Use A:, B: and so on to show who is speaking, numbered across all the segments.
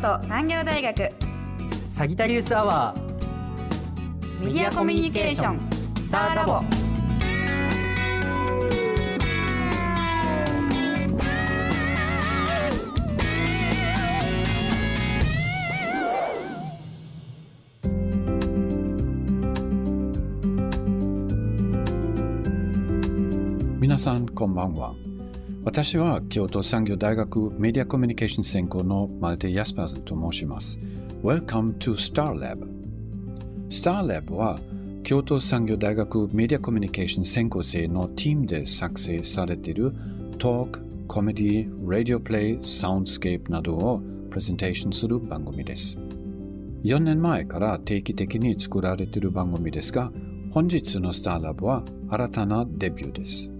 A: 京都産業大学。
B: サギタリウスアワー。
A: メディアコミュニケーション。スターラボ。
C: 皆さんこんばんは私は京都産業大学メディアコミュニケーション専攻のマルテ・ヤスパーズと申します。Welcome to StarLab StarLab は京都産業大学メディアコミュニケーション専攻生のチームで作成されているトーク、コメディ、 radio play、サウンドスケープなどをプレゼンテーションする番組です。4年前から定期的に作られている番組ですが本日の StarLab は新たなデビューです。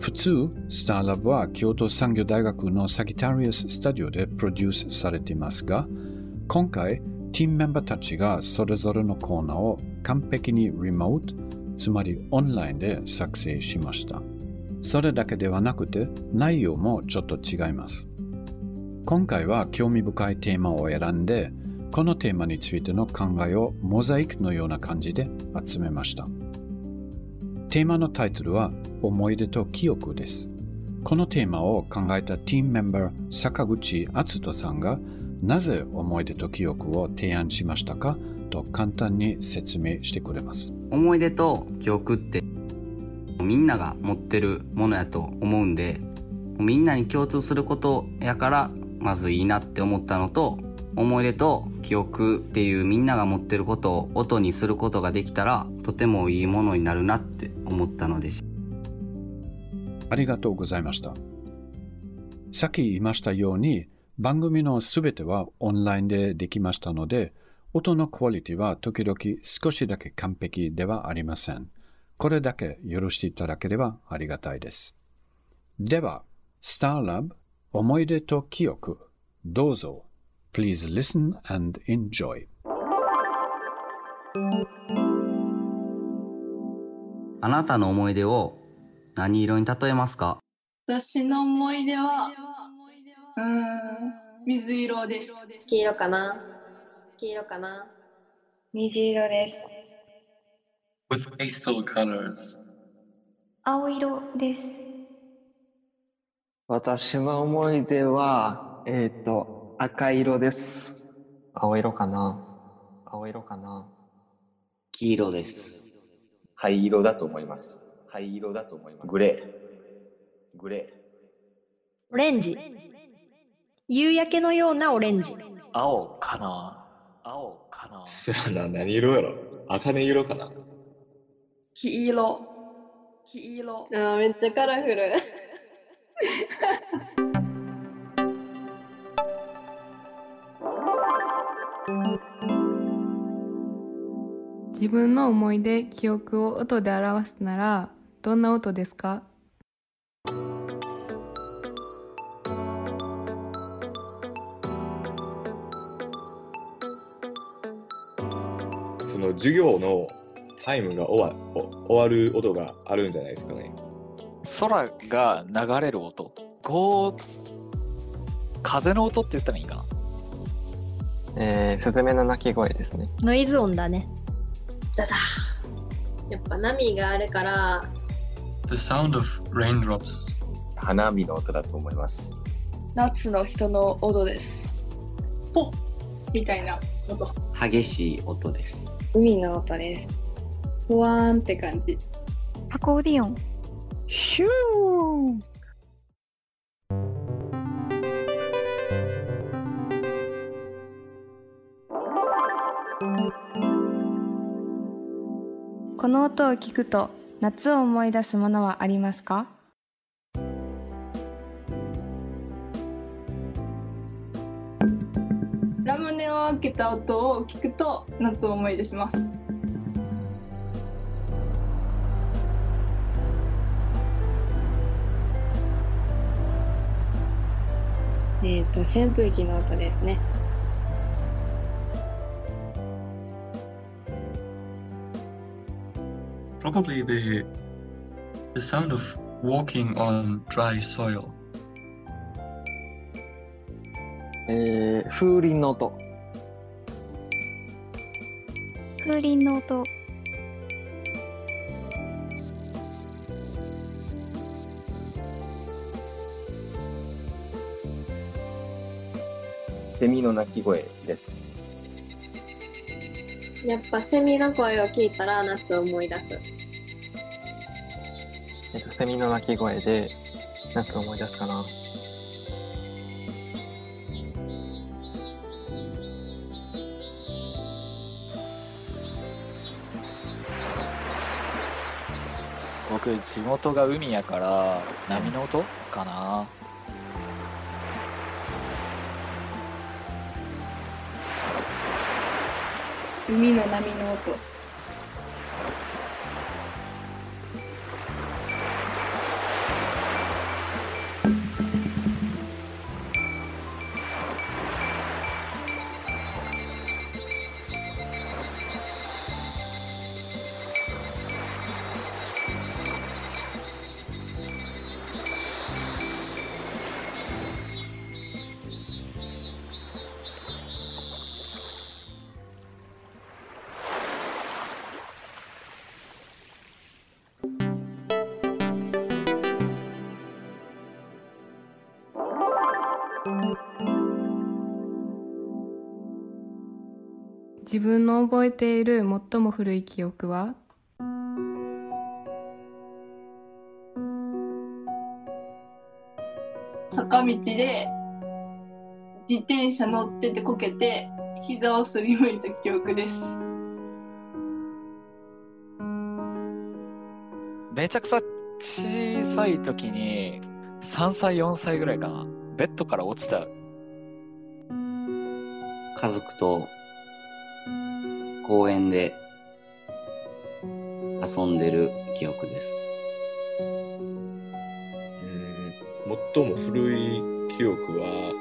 C: 普通、スターラブは京都産業大学のサギタリアススタジオでプロデュースされていますが、今回、ティームメンバーたちがそれぞれのコーナーを完璧にリモート、つまりオンラインで作成しました。それだけではなくて、内容もちょっと違います。今回は興味深いテーマを選んで、このテーマについての考えをモザイクのような感じで集めました。テーマのタイトルは思い出と記憶です。このテーマを考えたティームメンバー坂口敦人さんがなぜ思い出と記憶を提案しましたかと簡単に説明してくれます。
D: 思い出と記憶ってみんなが持ってるものやと思うんでみんなに共通することやからまずいいなって思ったのと思い出と記憶っていうみんなが持ってることを音にすることができたらとてもいいものになるなって思ったのです
C: ありがとうございました。さっき言いましたように番組のすべてはオンラインでできましたので音のクオリティは時々少しだけ完璧ではありません。これだけ許していただければありがたいです。では、StarLab 思い出と記憶どうぞ。Please listen and enjoy.
D: あなたの思い出を何色に例えますか？
E: 私の思い出は、うーん、水色です。
F: 黄色かな？黄色かな？
G: 虹色です。
H: with pastel colors.
G: 青色です。
I: 私の思い出は、えっ、と、赤色です。青色かな青色かな
D: 黄色です
J: 灰色だと思います。灰色だと思います。グレー。グレ
F: オレンジ夕焼けのようなオレンジ
K: 青かな青かな
L: 知らんな、何色やろ茜色かな
E: 黄色。黄色。
F: あーめっちゃカラフル
M: 自分の思い出記憶を音で表すならどんな音ですか？
L: その授業のタイムが終わお終わる音があるんじゃないですかね。
K: 空が流れる音こう風の音って言ったらいいかな？
I: えー、スズメの鳴き声ですね。
F: ノイズ音だねザザーやっぱ波があるから
H: The sound of raindrops.
J: ー。花火の音だと思います。
E: 夏の人の音です。ポッみたいな音。
D: 激しい音です
G: 海の音です。
E: ふわーんって感じ。
G: アコーディオン。
K: ヒュー
M: この音を聞くと夏を思い出すものはありますか？
E: ラムネを開けた音を聞くと夏を思い出します。
G: えっ、と、扇風機の音ですね。
H: Probably the the sound of walking on dry soil.
I: えー、風鈴の音。
N: 風鈴の音。
J: セミの鳴き声です。
F: やっぱセミの声を聞いたら夏を思い出す。
I: えっと、セミの鳴き声で夏を思い出すかな。
K: 僕、地元が海やから、波の音かな。
G: 海の波の音。
M: 自分の覚えている最も古い記憶は？
E: 坂道で自転車乗っててこけて膝をすりむいた記憶です。
K: めちゃくちゃ小さい時に、3歳、4歳ぐらいかな。ベッドから落ちた。
D: 家族と公園で遊んでる記憶です。
L: うん最も古い記憶は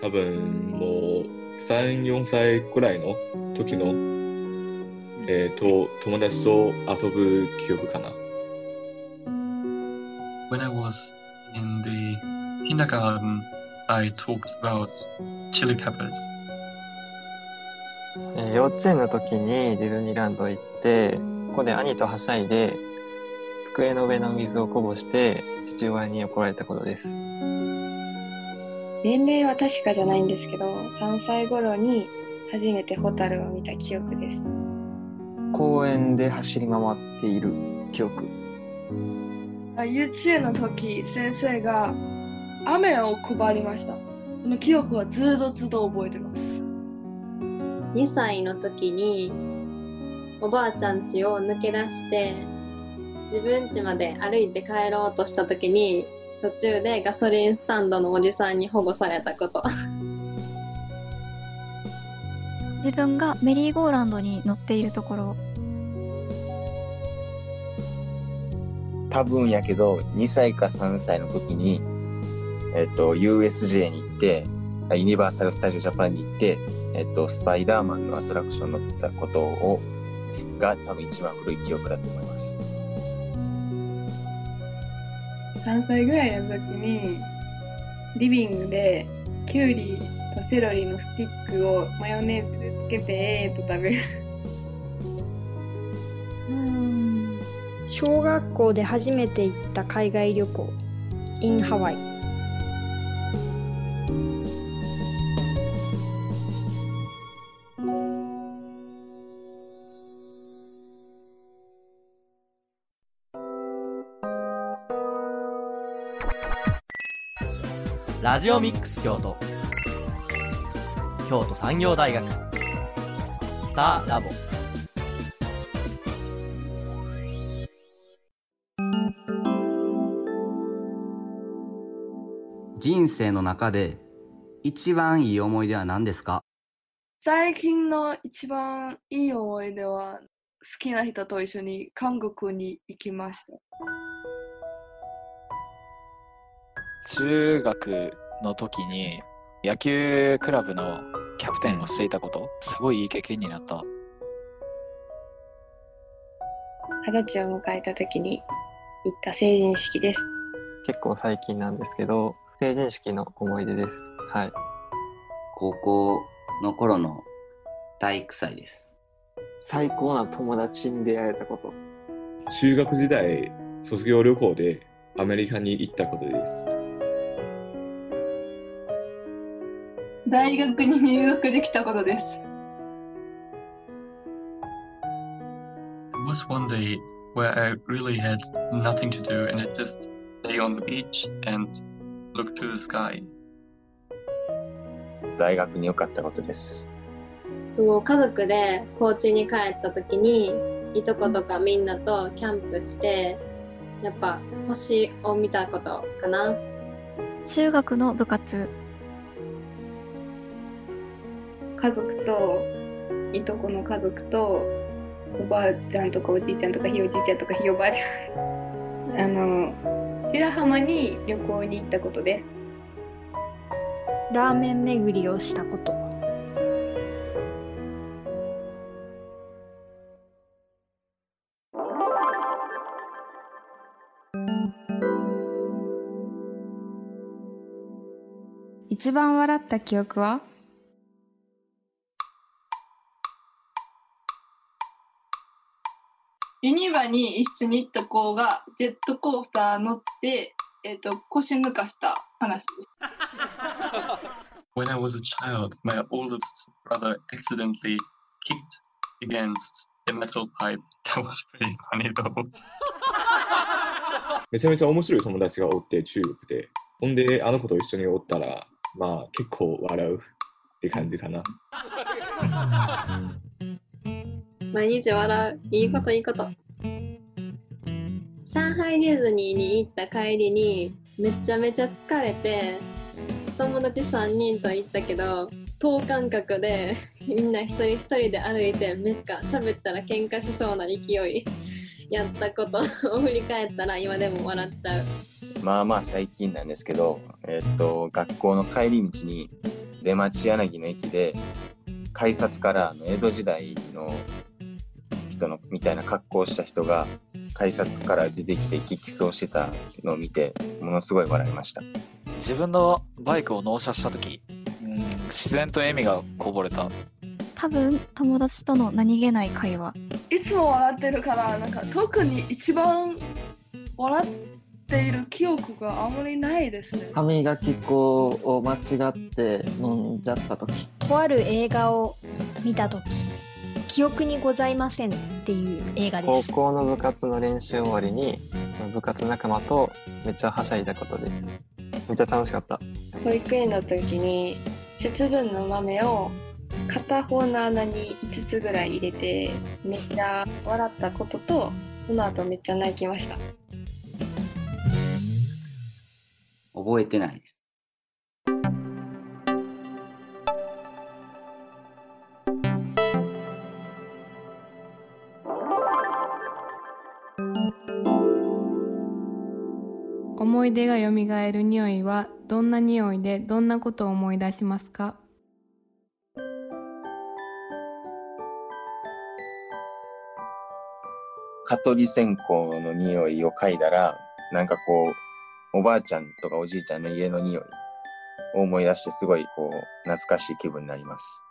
L: 多分もう3、4歳くらいの時の、えー、と友達と遊ぶ記憶かな。
H: When I was in the kindergarten, I talked about chili peppers.
I: えー幼稚園の時にディズニーランド行って、ここで兄とはしゃいで、机の上の水をこぼして父親に怒られたことです。
G: 年齢は確かじゃないんですけど、3歳頃に初めてホタルを見た記憶です。
I: 公園で走り回っている記憶。
E: あ幼稚園の時先生が雨を配りました。その記憶はずっとずっと覚えてます。
F: 2歳の時におばあちゃん家を抜け出して自分家まで歩いて帰ろうとした時に途中でガソリンスタンドのおじさんに保護されたこと。
N: 自分がメリーゴーランドに乗っているところ。
J: 多分やけど、2歳か3歳の時に、えっと、USJ に行って、あユニバーサル・スタジオ・ジャパンに行って、えっと、スパイダーマンのアトラクション乗ったことを、が多分一番古い記憶だと思います。
G: 3歳ぐらいの時にリビングでキュウリとセロリのスティックをマヨネーズでつけてえーと食べる。
O: うん。小学校で初めて行った海外旅行。in ハワイ
B: ラジオミックス京都。京都産業大学。スターラボ。
D: 人生の中で一番いい思い出は何ですか？
E: 最近の一番いい思い出は好きな人と一緒に韓国に行きました。
K: 中学の時に野球クラブのキャプテンをしていたこと、すごいいい経験になった。
G: 二十歳を迎えた時に行った成人式です
I: 結構最近なんですけど、成人式の思い出です。はい。
D: 高校の頃の体育祭です。
I: 最高な友達に出会えたこと。
L: 中学時代、卒業旅行でアメリカに行ったことです。
G: 大学に入学できたことです。
H: It was one day where I really had nothing to do and I just lay on the beach and looked to the sky.
J: 大学に良かったことです。
F: と家族で高知に帰った時にいとことかみんなとキャンプしてやっぱ星を見たことかな
N: 中学の部活
G: 家族といとこの家族とおばあちゃんとかおじいちゃんとかひいおじいちゃんとかひいおばあちゃん。あの白浜に旅行に行ったことです。
O: ラーメン巡りをしたこと。
M: 一番笑った記憶は？
E: ユニバに一緒に行った子がジェットコースター乗って、えっと腰抜かした話です。
H: When I was a child, my oldest brother accidentally kicked against a metal pipe. That was pretty funny though.
L: めちゃめちゃ面白い友達がおって、中国で。ほんで、あの子と一緒におったら、まあ結構笑うって感じかな。
F: 毎日笑う。いいこといいこと。上海ディズニーに行った帰りにめちゃめちゃ疲れて友達3人と行ったけど等間隔でみんな一人一人で歩いてめっか喋ったら喧嘩しそうな勢いやったことを振り返ったら今でも笑っちゃう。
J: まあまあ最近なんですけど、えっと、学校の帰り道に出町柳の駅で、改札からの江戸時代の人のみたいな格好をした人が改札から出てきて激走してたのを見て、ものすごい笑いました。
K: 自分のバイクを納車した時、うん、自然と笑みがこぼれた
N: 多分友達との何気ない会話
E: いつも笑ってるから、なんか特に一番笑っている記憶があんまりないですね。
I: 歯磨き粉を間違って飲んじゃった時。
O: とある映画を見た時記憶にございませんっていう映画です。
I: 高校の部活の練習終わりに部活仲間とめっちゃはしゃいだことでめっちゃ楽しかった。
G: 保育園の時に節分の豆を片方の穴に5つぐらい入れてめっちゃ笑ったこととその後めっちゃ泣きました。
D: 覚えてない
M: 思い出がよみがえる匂いはどんな匂いでどんなことを思い出しますか？
J: 蚊取り線香の匂いを嗅いだら、なんかこう、おばあちゃんとかおじいちゃんの家の匂いを思い出して、すごいこう、懐かしい気分になります。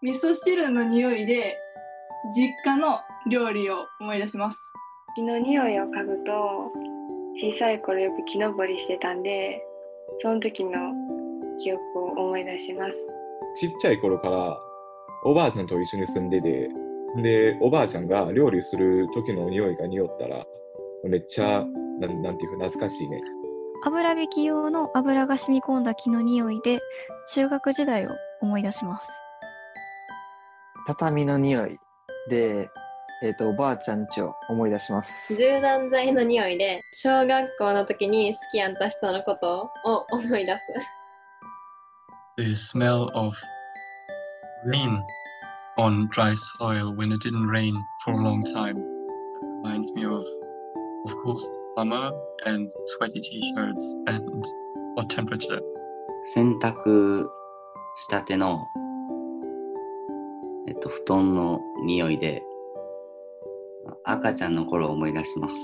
E: 味噌汁の匂いで実家の料理を思い出します。
G: 木の匂いを嗅ぐと小さい頃よく木登りしてたんでその時の記憶を思い出します
L: ちっちゃい頃からおばあちゃんと一緒に住んでて、で、おばあちゃんが料理する時の匂いが匂ったら、めっちゃ、なんなんていうか懐かしいね。
N: 油引き用の油が染み込んだ木の匂いで中学時代を思い出します
I: 畳の匂いで、えっとおばあちゃん家を思い出します
F: 柔軟剤の匂いで小学校の時に好きやった人のことを思い出す
H: The smell of rain on dry soil when it didn't rain for a long time reminds me of, of course, summer and sweaty t-shirts and hot temperature.
D: 洗濯したての、えっと、布団の匂いで、赤ちゃんの頃を思い出します。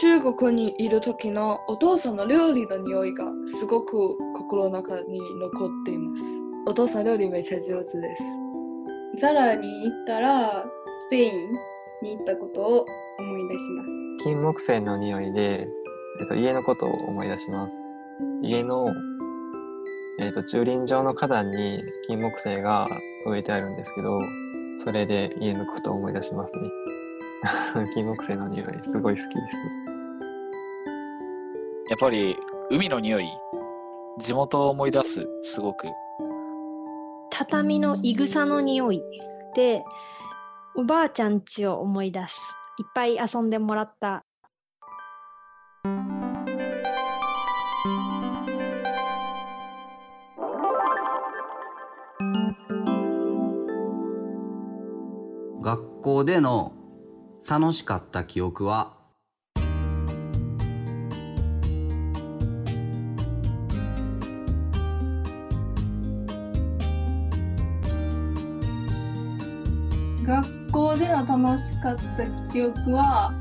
E: 中国にいる時のお父さんの料理の匂いがすごく心の中に残っています。お父さん料理めっちゃ上手です。
G: ザラに行ったらスペインに行ったことを思い出します。
I: 金木犀の匂いで、えっと、家のことを思い出します。家の、えっと、駐輪場の花壇に金木犀が植えてあるんですけど、それで家のことを思い出しますね。金木犀の匂い、すごい好きです。
K: やっぱり海の匂い、地元を思い出す、すごく。
O: 畳のいぐさの匂いでおばあちゃん家を思い出すいっぱい遊んでもらった
D: 学校での楽しかった記憶は？
P: 学校での楽しかった記憶は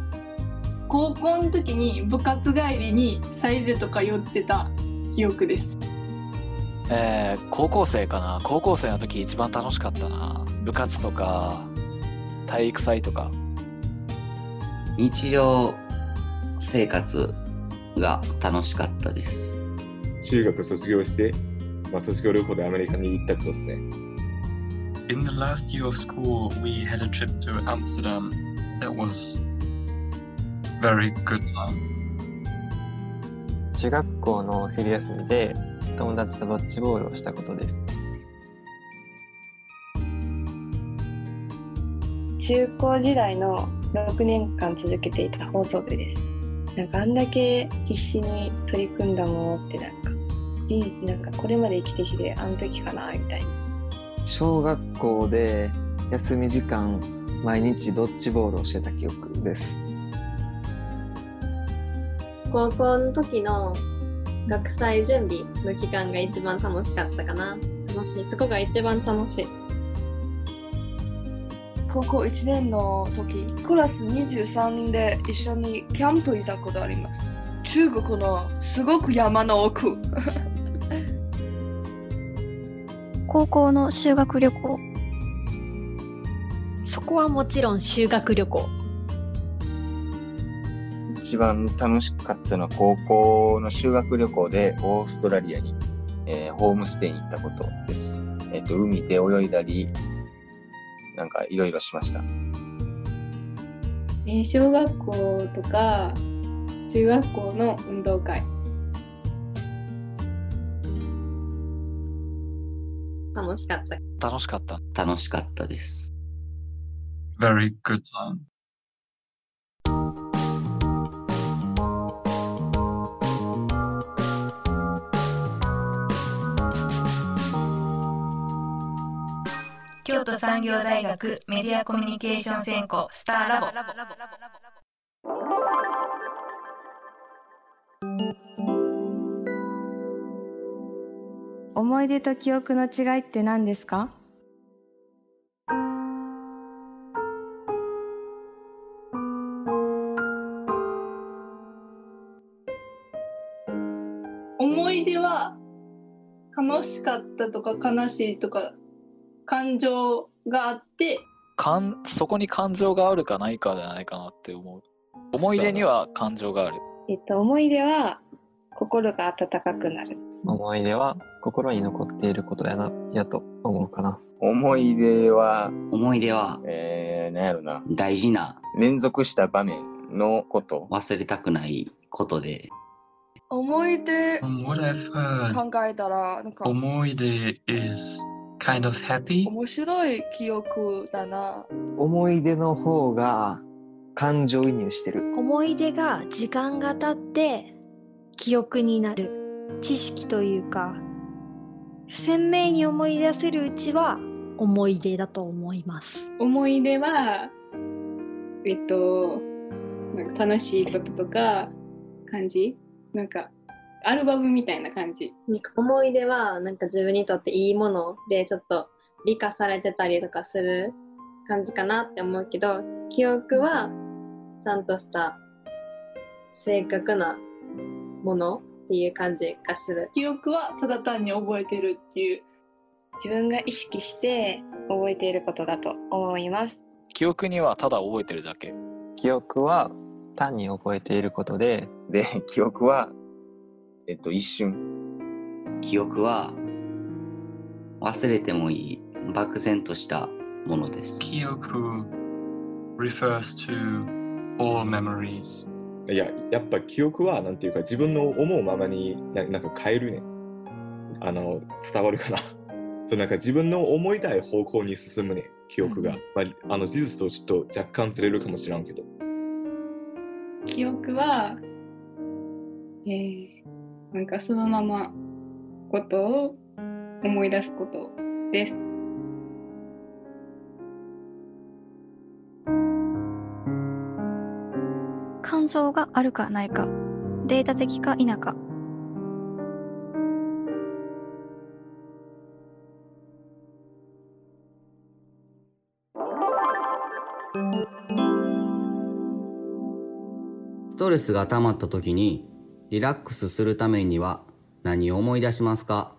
P: 高校の時に部活帰りにサイゼとか寄ってた記憶です
K: えー、高校生かな？高校生の時一番楽しかったな。部活とか、体育祭とか。
D: 日常生活が楽しかったです。
L: 中学卒業して、まあ、卒業旅行でアメリカに行ったことですね。
H: In the last year of school, we had a trip to Amsterdam. That was very good time.
I: 中学校の昼休みで友達とドッジボールをしたことです。
G: 中高時代の6年間続けていた放送部です。なんかあんだけ必死に取り組んだものってなんか人生なんかこれまで生きてきてあの時かなみたいな。
I: 小学校で休み時間毎日ドッジボールをしてた記憶です。
F: 高校の時の学祭準備の期間が一番楽しかったかな。楽しい。そこが一番楽しい。
E: 高校1年の時クラス23で一緒にキャンプ行ったことあります。中国のすごく山の奥。
N: 高校の修学旅行。
O: そこはもちろん修学旅行。
J: 一番楽しかったのは高校の修学旅行でオーストラリアに、えーホームステイに行ったことです。えっ、と、海で泳いだり、なんかいろいろしました。
G: えー小学校とか中学校の運動会。
F: 楽しかった。
K: 楽しかった。
D: 楽しかったです。
H: Very good time.
A: 京都産業大学メディアコミュニケーション専攻スターラボ。
M: 思い出と記憶の違いって何ですか？
P: 思い出は楽しかったとか悲しいとか感情があって
K: かんそこに感情があるかないかじゃないかなって思う。思い出には感情がある。
G: えっと思い出は心が温かくなる。
I: 思い出は心に残っていることやな、やと思うかな。
J: 思い出は、
D: 思い出は、
J: えー、なんやろな。
D: 大事な
J: 連続した場面のこと？
D: 忘れたくないことで、
E: 思い出考えたらなんか
H: 思い出 is kind of happy?
E: 面白い記憶だな
Q: 思い出の方が感情移入してる。
O: 思い出が時間が経って記憶になる知識というか鮮明に思い出せるうちは思い出だと思います
G: 思い出はえっとなんか楽しいこととか感じ？なんかアルバムみたいな感じ。
F: なんか思い出はなんか自分にとっていいものでちょっと美化されてたりとかする感じかなって思うけど記憶はちゃんとした正確なものっていう感じがする。
P: 記憶はただ単に覚えてるっていう
G: 自分が意識して覚えていることだと思います。
K: 記憶にはただ覚えてるだけ。
I: 記憶は単に覚えていることで、
J: で、記憶は、えっと、一瞬。
D: 記憶は忘れてもいい漠然としたものです。
H: 記憶 refers to all memories.
L: いや、やっぱ記憶は、なんていうか、自分の思うままにななんか変えるね。あの、伝わるかな。そうなんか自分の思いたい方向に進むね、記憶が。まあ、あの事実とちょっと若干ずれるかもしらんけど。
G: 記憶は、えー、なんかそのままことを思い出すことです。
N: 感情があるかないか、データ的か否か。
D: ストレスが溜まった時にリラックスするためには何を思い出しますか？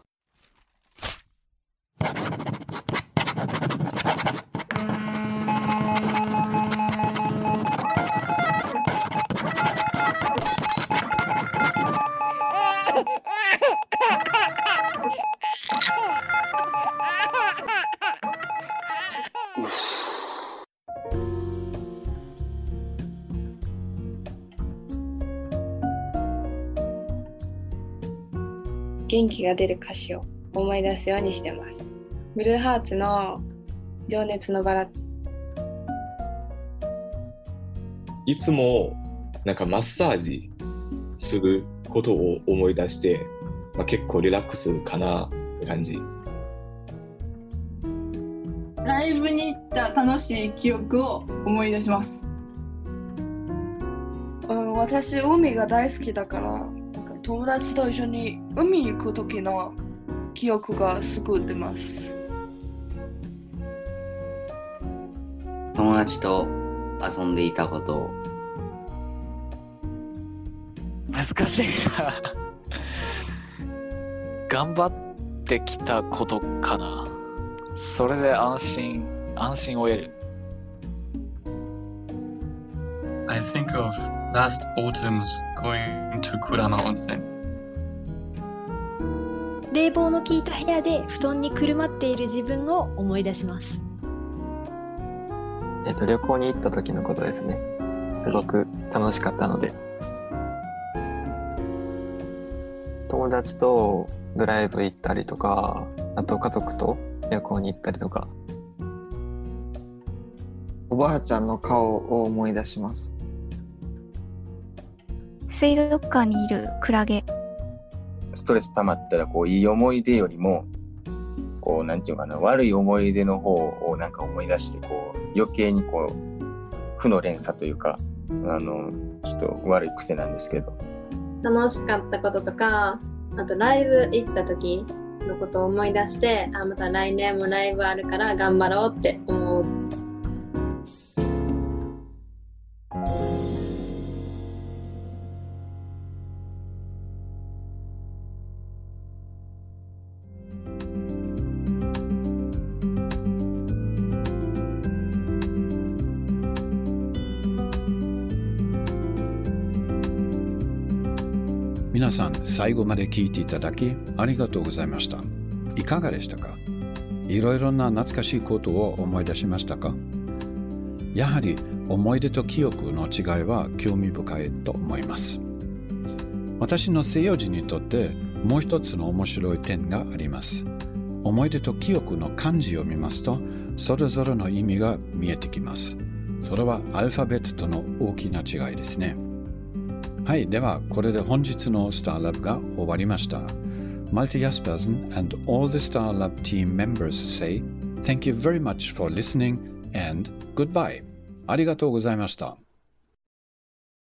G: 元気が出る歌詞を思い出すようにしてます。ブルーハーツの情熱のバラ
L: いつもなんかマッサージすることを思い出して、まあ、結構リラックスかなって感じ。
P: ライブに行った楽しい記憶を思い出します。
E: うん、私、海が大好きだから、友達と一緒に海行く時の記憶がすぐ出ます。
D: 友達と遊んでいたことを
K: 難しいな。頑張ってきたことかな。それで安心、安心を得る。
H: I think of last autumn's going to Kurama Onsen.
O: 冷房の効いた部屋で布団にくるまっている自分を思い出します。
I: えっと、旅行に行った時のことですね。すごく楽しかったので。友達とドライブ行ったりとか、あと家族と旅行に行ったりとか。
Q: おばあちゃんの顔を思い出します。
N: 水族館にいるクラゲ。
J: ストレス溜まったら、こう、いい思い出よりも、こう、なんていうかな、悪い思い出の方をなんか思い出して、こう、余計にこう、負の連鎖というか、あの、ちょっと悪い癖なんですけど、
F: 楽しかったこととかあとライブ行った時のことを思い出してあまた来年もライブあるから頑張ろうって思
C: 皆さん最後まで聞いていただきありがとうございました。いかがでしたか？いろいろな懐かしいことを思い出しましたか？やはり思い出と記憶の違いは興味深いと思います。私の西洋人にとってもう一つの面白い点があります。思い出と記憶の漢字を見ますとそれぞれの意味が見えてきます。それはアルファベットとの大きな違いですね。はい、ではこれで本日のスターラブが終わりました。Malte Jaspersen and all the Star Lab team members say thank you very much for listening and goodbye. ありがとうございました。